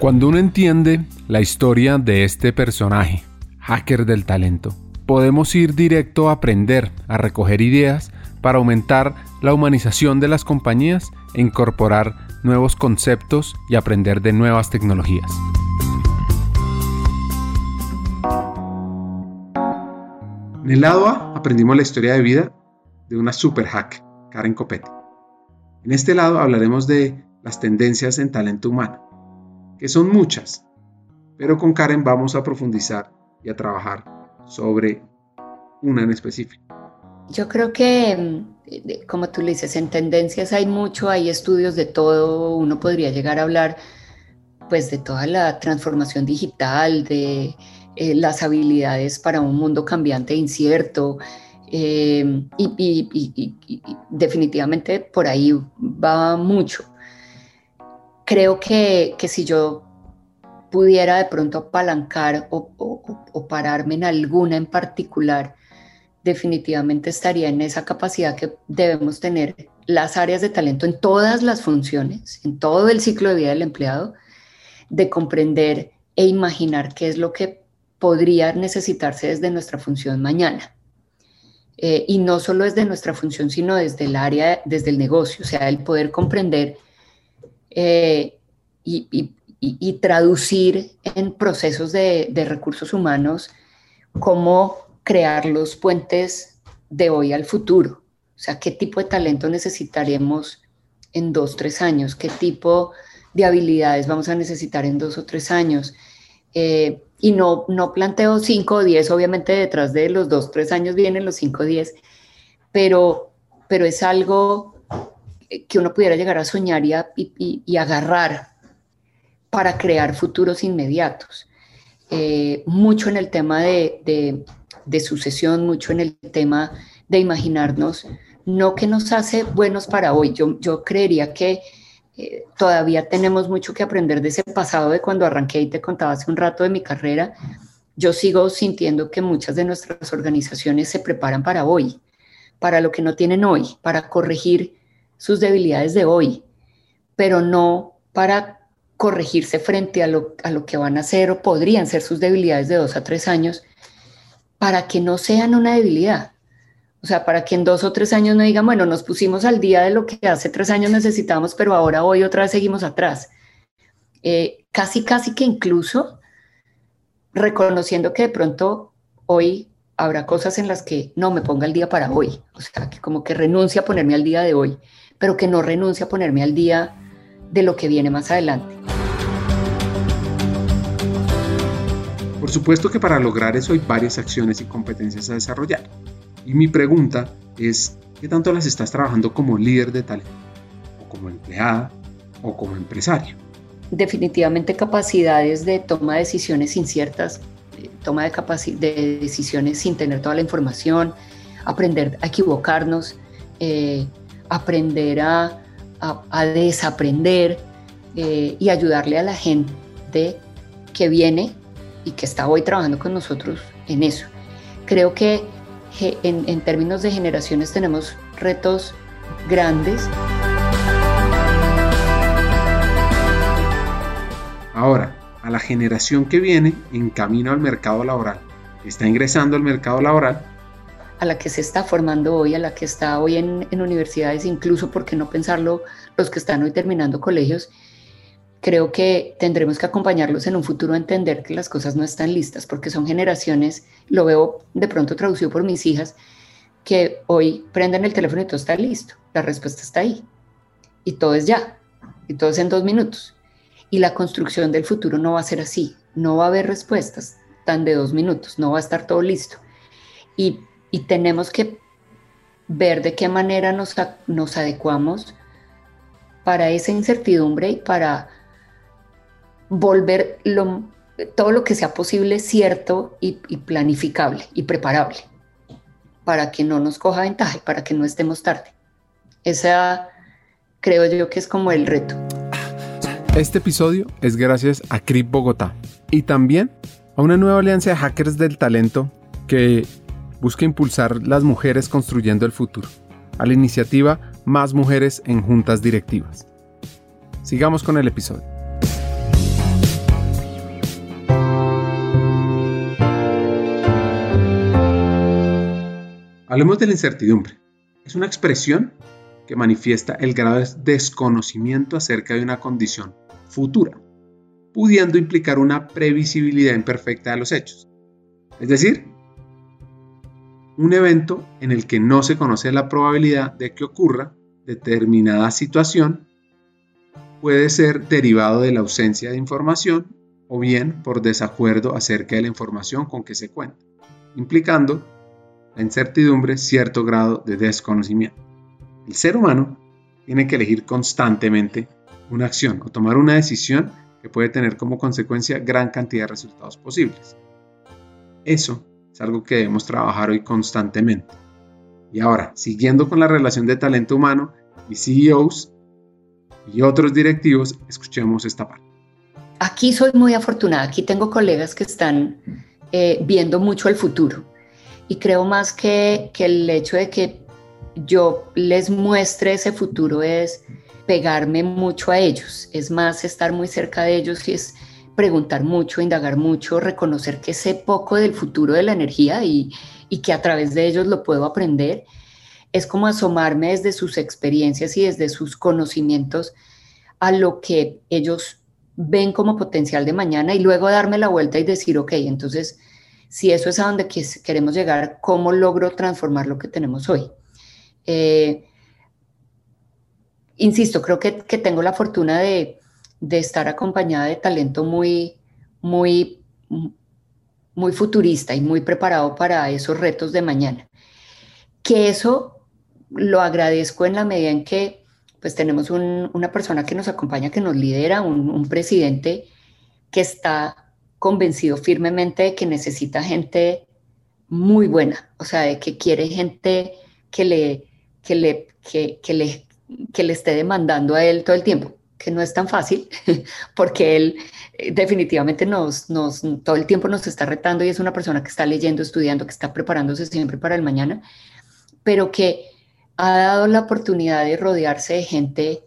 Cuando uno entiende la historia de este personaje, hacker del talento, podemos ir directo a aprender, a recoger ideas para aumentar la humanización de las compañías e incorporar nuevos conceptos y aprender de nuevas tecnologías. En el lado A aprendimos la historia de vida de una super hack, Karen Copete. En este lado hablaremos de las tendencias en talento humano que son muchas, pero con Karen vamos a profundizar y a trabajar sobre una en específico. Yo creo que, mm, como tú le dices, en tendencias hay mucho, hay estudios de todo, uno podría llegar a hablar pues de toda la transformación digital, de eh, las habilidades para un mundo cambiante e incierto, eh, y, definitivamente por ahí va mucho creo que, si yo pudiera de pronto apalancar o, pararme en alguna en particular, definitivamente estaría en esa capacidad que debemos tener las áreas de talento en todas las funciones, en todo el ciclo de vida del empleado, de comprender e imaginar qué es lo que podría necesitarse desde nuestra función mañana. Eh, y no solo desde nuestra función, sino desde el área, desde el negocio, o sea, el poder comprender eh, y, traducir en procesos de, recursos humanos cómo crear los puentes de hoy al futuro. O sea, qué tipo de talento necesitaremos en dos, tres años, qué tipo de habilidades vamos a necesitar en dos o tres años. Eh, y no, no planteo cinco o diez, obviamente detrás de los dos, tres años vienen los cinco o diez, pero, pero es algo que uno pudiera llegar a soñar y, agarrar para crear futuros inmediatos. Eh, mucho en el tema de, sucesión, mucho en el tema de imaginarnos, no que nos hace buenos para hoy. Yo, creería que eh, todavía tenemos mucho que aprender de ese pasado de cuando arranqué y te contaba hace un rato de mi carrera. Yo sigo sintiendo que muchas de nuestras organizaciones se preparan para hoy, para lo que no tienen hoy, para corregir sus debilidades de hoy, pero no para corregirse frente a lo, a lo que van a ser o podrían ser sus debilidades de dos a tres años, para que no sean una debilidad. O sea, para que en dos o tres años no digan, bueno, nos pusimos al día de lo que hace tres años necesitábamos, pero ahora hoy otra vez seguimos atrás. Eh, casi, casi que incluso reconociendo que de pronto hoy habrá cosas en las que no me ponga al día para hoy. O sea, que como que renuncia a ponerme al día de hoy pero que no renuncie a ponerme al día de lo que viene más adelante. Por supuesto que para lograr eso hay varias acciones y competencias a desarrollar. Y mi pregunta es, ¿qué tanto las estás trabajando como líder de talento? ¿O como empleada? ¿O como empresario? Definitivamente capacidades de toma de decisiones inciertas, eh, toma de, de decisiones sin tener toda la información, aprender a equivocarnos, eh, aprender a, desaprender eh, y ayudarle a la gente que viene y que está hoy trabajando con nosotros en eso. Creo que en, en términos de generaciones tenemos retos grandes. Ahora, a la generación que viene en camino al mercado laboral, está ingresando al mercado laboral, a la que se está formando hoy, a la que está hoy en, universidades, incluso, ¿por qué no pensarlo, los que están hoy terminando colegios? Creo que tendremos que acompañarlos en un futuro a entender que las cosas no están listas, porque son generaciones, lo veo de pronto traducido por mis hijas, que hoy prenden el teléfono y todo está listo, la respuesta está ahí, y todo es ya, y todo es en dos minutos. Y la construcción del futuro no va a ser así, no va a haber respuestas tan de dos minutos, no va a estar todo listo. Y y tenemos que ver de qué manera nos, nos adecuamos para esa incertidumbre y para volver todo lo que sea posible cierto y, planificable y preparable para que no nos coja ventaja y para que no estemos tarde. Esa creo yo que es como el reto. Este episodio es gracias a CRIP Bogotá y también a una nueva alianza de hackers del talento que busca impulsar las mujeres construyendo el futuro, a la iniciativa Más Mujeres en Juntas Directivas. Sigamos con el episodio. Hablemos de la incertidumbre. Es una expresión que manifiesta el grado de desconocimiento acerca de una condición futura, pudiendo implicar una previsibilidad imperfecta de los hechos. Es decir, un evento en el que no se conoce la probabilidad de que ocurra determinada situación puede ser derivado de la ausencia de información o bien por desacuerdo acerca de la información con que se cuenta, implicando la incertidumbre cierto grado de desconocimiento. El ser humano tiene que elegir constantemente una acción o tomar una decisión que puede tener como consecuencia gran cantidad de resultados posibles. Eso es algo que debemos trabajar hoy constantemente. Y ahora, siguiendo con la relación de talento humano y CEOs y otros directivos, escuchemos esta parte. Aquí soy muy afortunada, aquí tengo colegas que están eh, viendo mucho el futuro y creo más que, que el hecho de que yo les muestre ese futuro es pegarme mucho a ellos, es más estar muy cerca de ellos y es preguntar mucho, indagar mucho, reconocer que sé poco del futuro de la energía y, que a través de ellos lo puedo aprender, es como asomarme desde sus experiencias y desde sus conocimientos a lo que ellos ven como potencial de mañana y luego darme la vuelta y decir, ok, entonces, si eso es a donde queremos llegar, ¿cómo logro transformar lo que tenemos hoy? Eh, insisto, creo que, que tengo la fortuna de, de estar acompañada de talento muy, muy, muy futurista y muy preparado para esos retos de mañana. Que eso lo agradezco en la medida en que pues tenemos una persona que nos acompaña, que nos lidera, un, presidente que está convencido firmemente de que necesita gente muy buena, o sea, de que quiere gente que le, que le, que le, que le esté demandando a él todo el tiempo que no es tan fácil, porque él eh, definitivamente nos, nos, todo el tiempo nos está retando y es una persona que está leyendo, estudiando, que está preparándose siempre para el mañana, pero que ha dado la oportunidad de rodearse de gente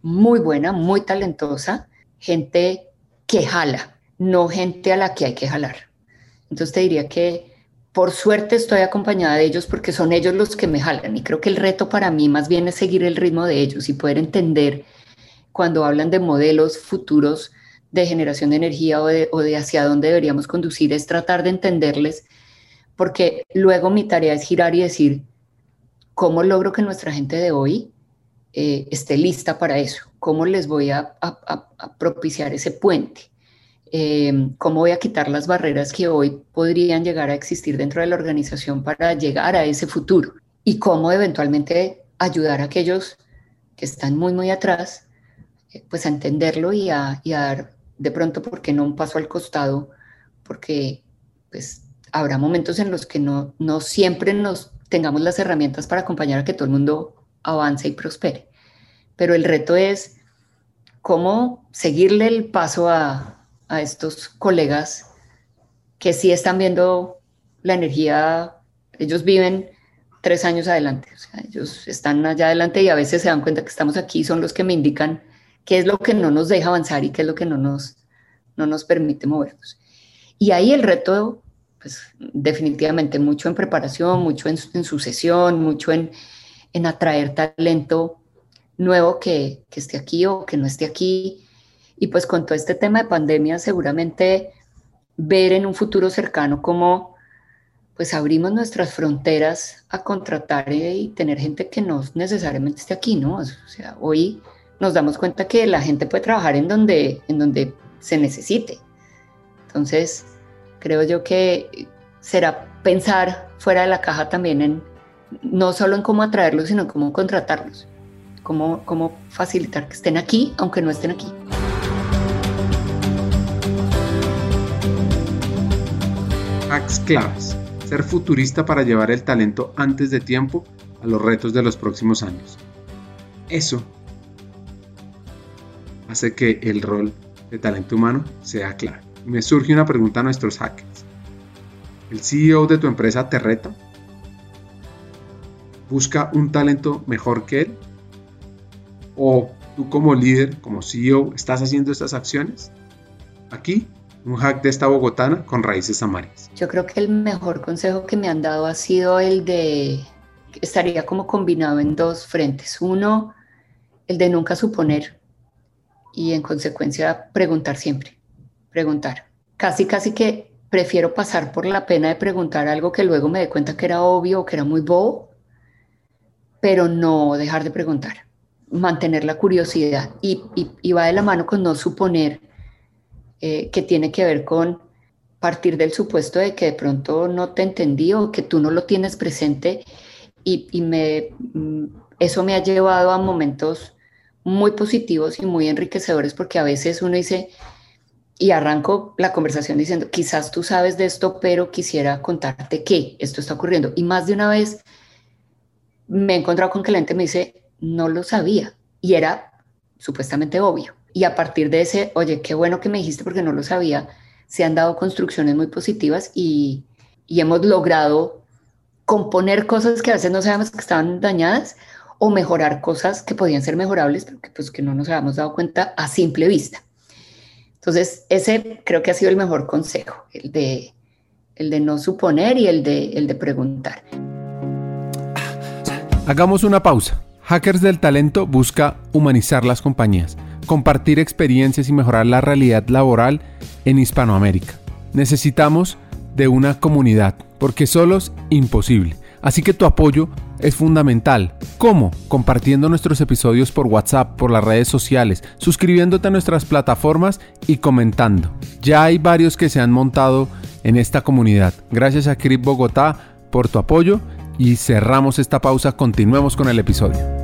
muy buena, muy talentosa, gente que jala, no gente a la que hay que jalar. Entonces te diría que por suerte estoy acompañada de ellos porque son ellos los que me jalan y creo que el reto para mí más bien es seguir el ritmo de ellos y poder entender cuando hablan de modelos futuros de generación de energía o de, hacia dónde deberíamos conducir, es tratar de entenderles, porque luego mi tarea es girar y decir, ¿cómo logro que nuestra gente de hoy eh, esté lista para eso? ¿Cómo les voy a, propiciar ese puente? Eh, ¿Cómo voy a quitar las barreras que hoy podrían llegar a existir dentro de la organización para llegar a ese futuro? Y cómo eventualmente ayudar a aquellos que están muy, muy atrás pues a entenderlo y a, dar de pronto, ¿por qué no un paso al costado? Porque pues habrá momentos en los que no, no siempre nos tengamos las herramientas para acompañar a que todo el mundo avance y prospere. Pero el reto es cómo seguirle el paso a, a estos colegas que sí están viendo la energía, ellos viven tres años adelante, ellos están allá adelante y a veces se dan cuenta que estamos aquí, son los que me indican qué es lo que no nos deja avanzar y qué es lo que no nos, no nos permite movernos. Y ahí el reto, pues definitivamente mucho en preparación, mucho en, sucesión, mucho en, en atraer talento nuevo que, que esté aquí o que no esté aquí. Y pues con todo este tema de pandemia, seguramente ver en un futuro cercano cómo pues abrimos nuestras fronteras a contratar y tener gente que no necesariamente esté aquí, ¿no? O sea, hoy nos damos cuenta que la gente puede trabajar en donde, en donde se necesite. Entonces, creo yo que será pensar fuera de la caja también en no solo en cómo atraerlos, sino en cómo contratarlos, cómo, cómo facilitar que estén aquí, aunque no estén aquí. Hacks claves. Ser futurista para llevar el talento antes de tiempo a los retos de los próximos años. Eso hace que el rol de talento humano sea claro. me surge una pregunta a nuestros hackers. ¿El CEO de tu empresa te reta? ¿Busca un talento mejor que él? ¿O tú como líder, como CEO, estás haciendo estas acciones? Aquí un hack de esta bogotana con raíces amarillas. Yo creo que el mejor consejo que me han dado ha sido el de, estaría como combinado en dos frentes. Uno, el de nunca suponer y en consecuencia preguntar siempre, preguntar. Casi, casi que prefiero pasar por la pena de preguntar algo que luego me dé cuenta que era obvio o que era muy bobo, pero no dejar de preguntar, mantener la curiosidad y, y va de la mano con no suponer eh, que tiene que ver con partir del supuesto de que de pronto no te entendí o que tú no lo tienes presente y, me, mm, eso me ha llevado a momentos muy positivos y muy enriquecedores porque a veces uno dice, y arranco la conversación diciendo, quizás tú sabes de esto, pero quisiera contarte que esto está ocurriendo. Y más de una vez me he encontrado con que la gente me dice, no lo sabía. Y era supuestamente obvio. Y a partir de ese, oye, qué bueno que me dijiste porque no lo sabía, se han dado construcciones muy positivas y, y hemos logrado componer cosas que a veces no sabemos que estaban dañadas o mejorar cosas que podían ser mejorables, pero que, pues, que no nos habíamos dado cuenta a simple vista. Entonces, ese creo que ha sido el mejor consejo, el de, el de no suponer y el de, el de preguntar. Hagamos una pausa. Hackers del Talento busca humanizar las compañías compartir experiencias y mejorar la realidad laboral en Hispanoamérica. Necesitamos de una comunidad, porque solos imposible. Así que tu apoyo es fundamental. ¿Cómo? Compartiendo nuestros episodios por WhatsApp, por las redes sociales, suscribiéndote a nuestras plataformas y comentando. Ya hay varios que se han montado en esta comunidad. Gracias a Crip Bogotá por tu apoyo y cerramos esta pausa. Continuemos con el episodio.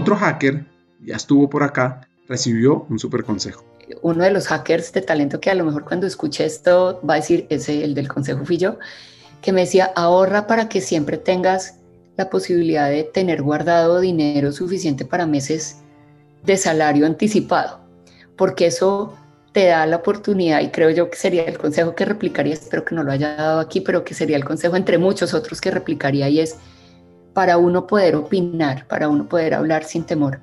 otro hacker, ya estuvo por acá, recibió un super consejo. Uno de los hackers de talento que a lo mejor cuando escuche esto va a decir, ese, el del consejo fui yo, que me decía, ahorra para que siempre tengas la posibilidad de tener guardado dinero suficiente para meses de salario anticipado, porque eso te da la oportunidad y creo yo que sería el consejo que replicaría, espero que no lo haya dado aquí, pero que sería el consejo entre muchos otros que replicaría y es para uno poder opinar, para uno poder hablar sin temor.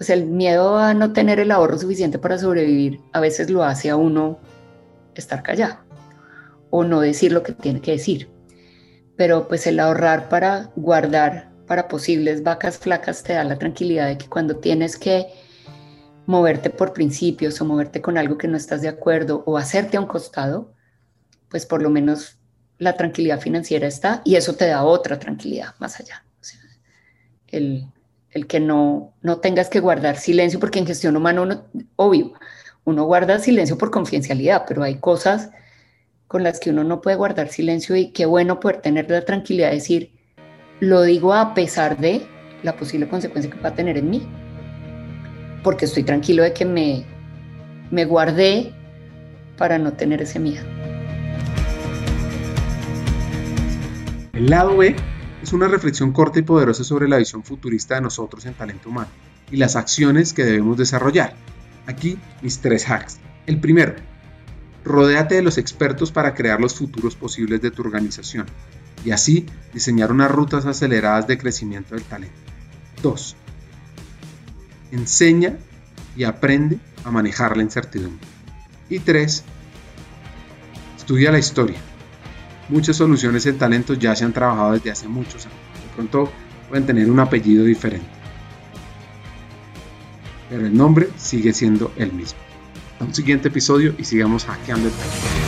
Pues el miedo a no tener el ahorro suficiente para sobrevivir a veces lo hace a uno estar callado o no decir lo que tiene que decir. Pero pues el ahorrar para guardar para posibles vacas flacas te da la tranquilidad de que cuando tienes que moverte por principios o moverte con algo que no estás de acuerdo o hacerte a un costado, pues por lo menos la tranquilidad financiera está y eso te da otra tranquilidad más allá. el, que no, no tengas que guardar silencio, porque en gestión humana, uno, obvio, uno guarda silencio por confidencialidad, pero hay cosas con las que uno no puede guardar silencio y qué bueno poder tener la tranquilidad de decir, lo digo a pesar de la posible consecuencia que va a tener en mí, porque estoy tranquilo de que me, me guardé para no tener ese miedo. El lado B es una reflexión corta y poderosa sobre la visión futurista de nosotros en talento humano y las acciones que debemos desarrollar. Aquí mis tres hacks. El primero, rodéate de los expertos para crear los futuros posibles de tu organización y así diseñar unas rutas aceleradas de crecimiento del talento. 2. Enseña y aprende a manejar la incertidumbre. Y 3. Estudia la historia muchas soluciones en talento ya se han trabajado desde hace muchos años. De pronto pueden tener un apellido diferente. Pero el nombre sigue siendo el mismo. Un siguiente episodio y sigamos hackeando el talento.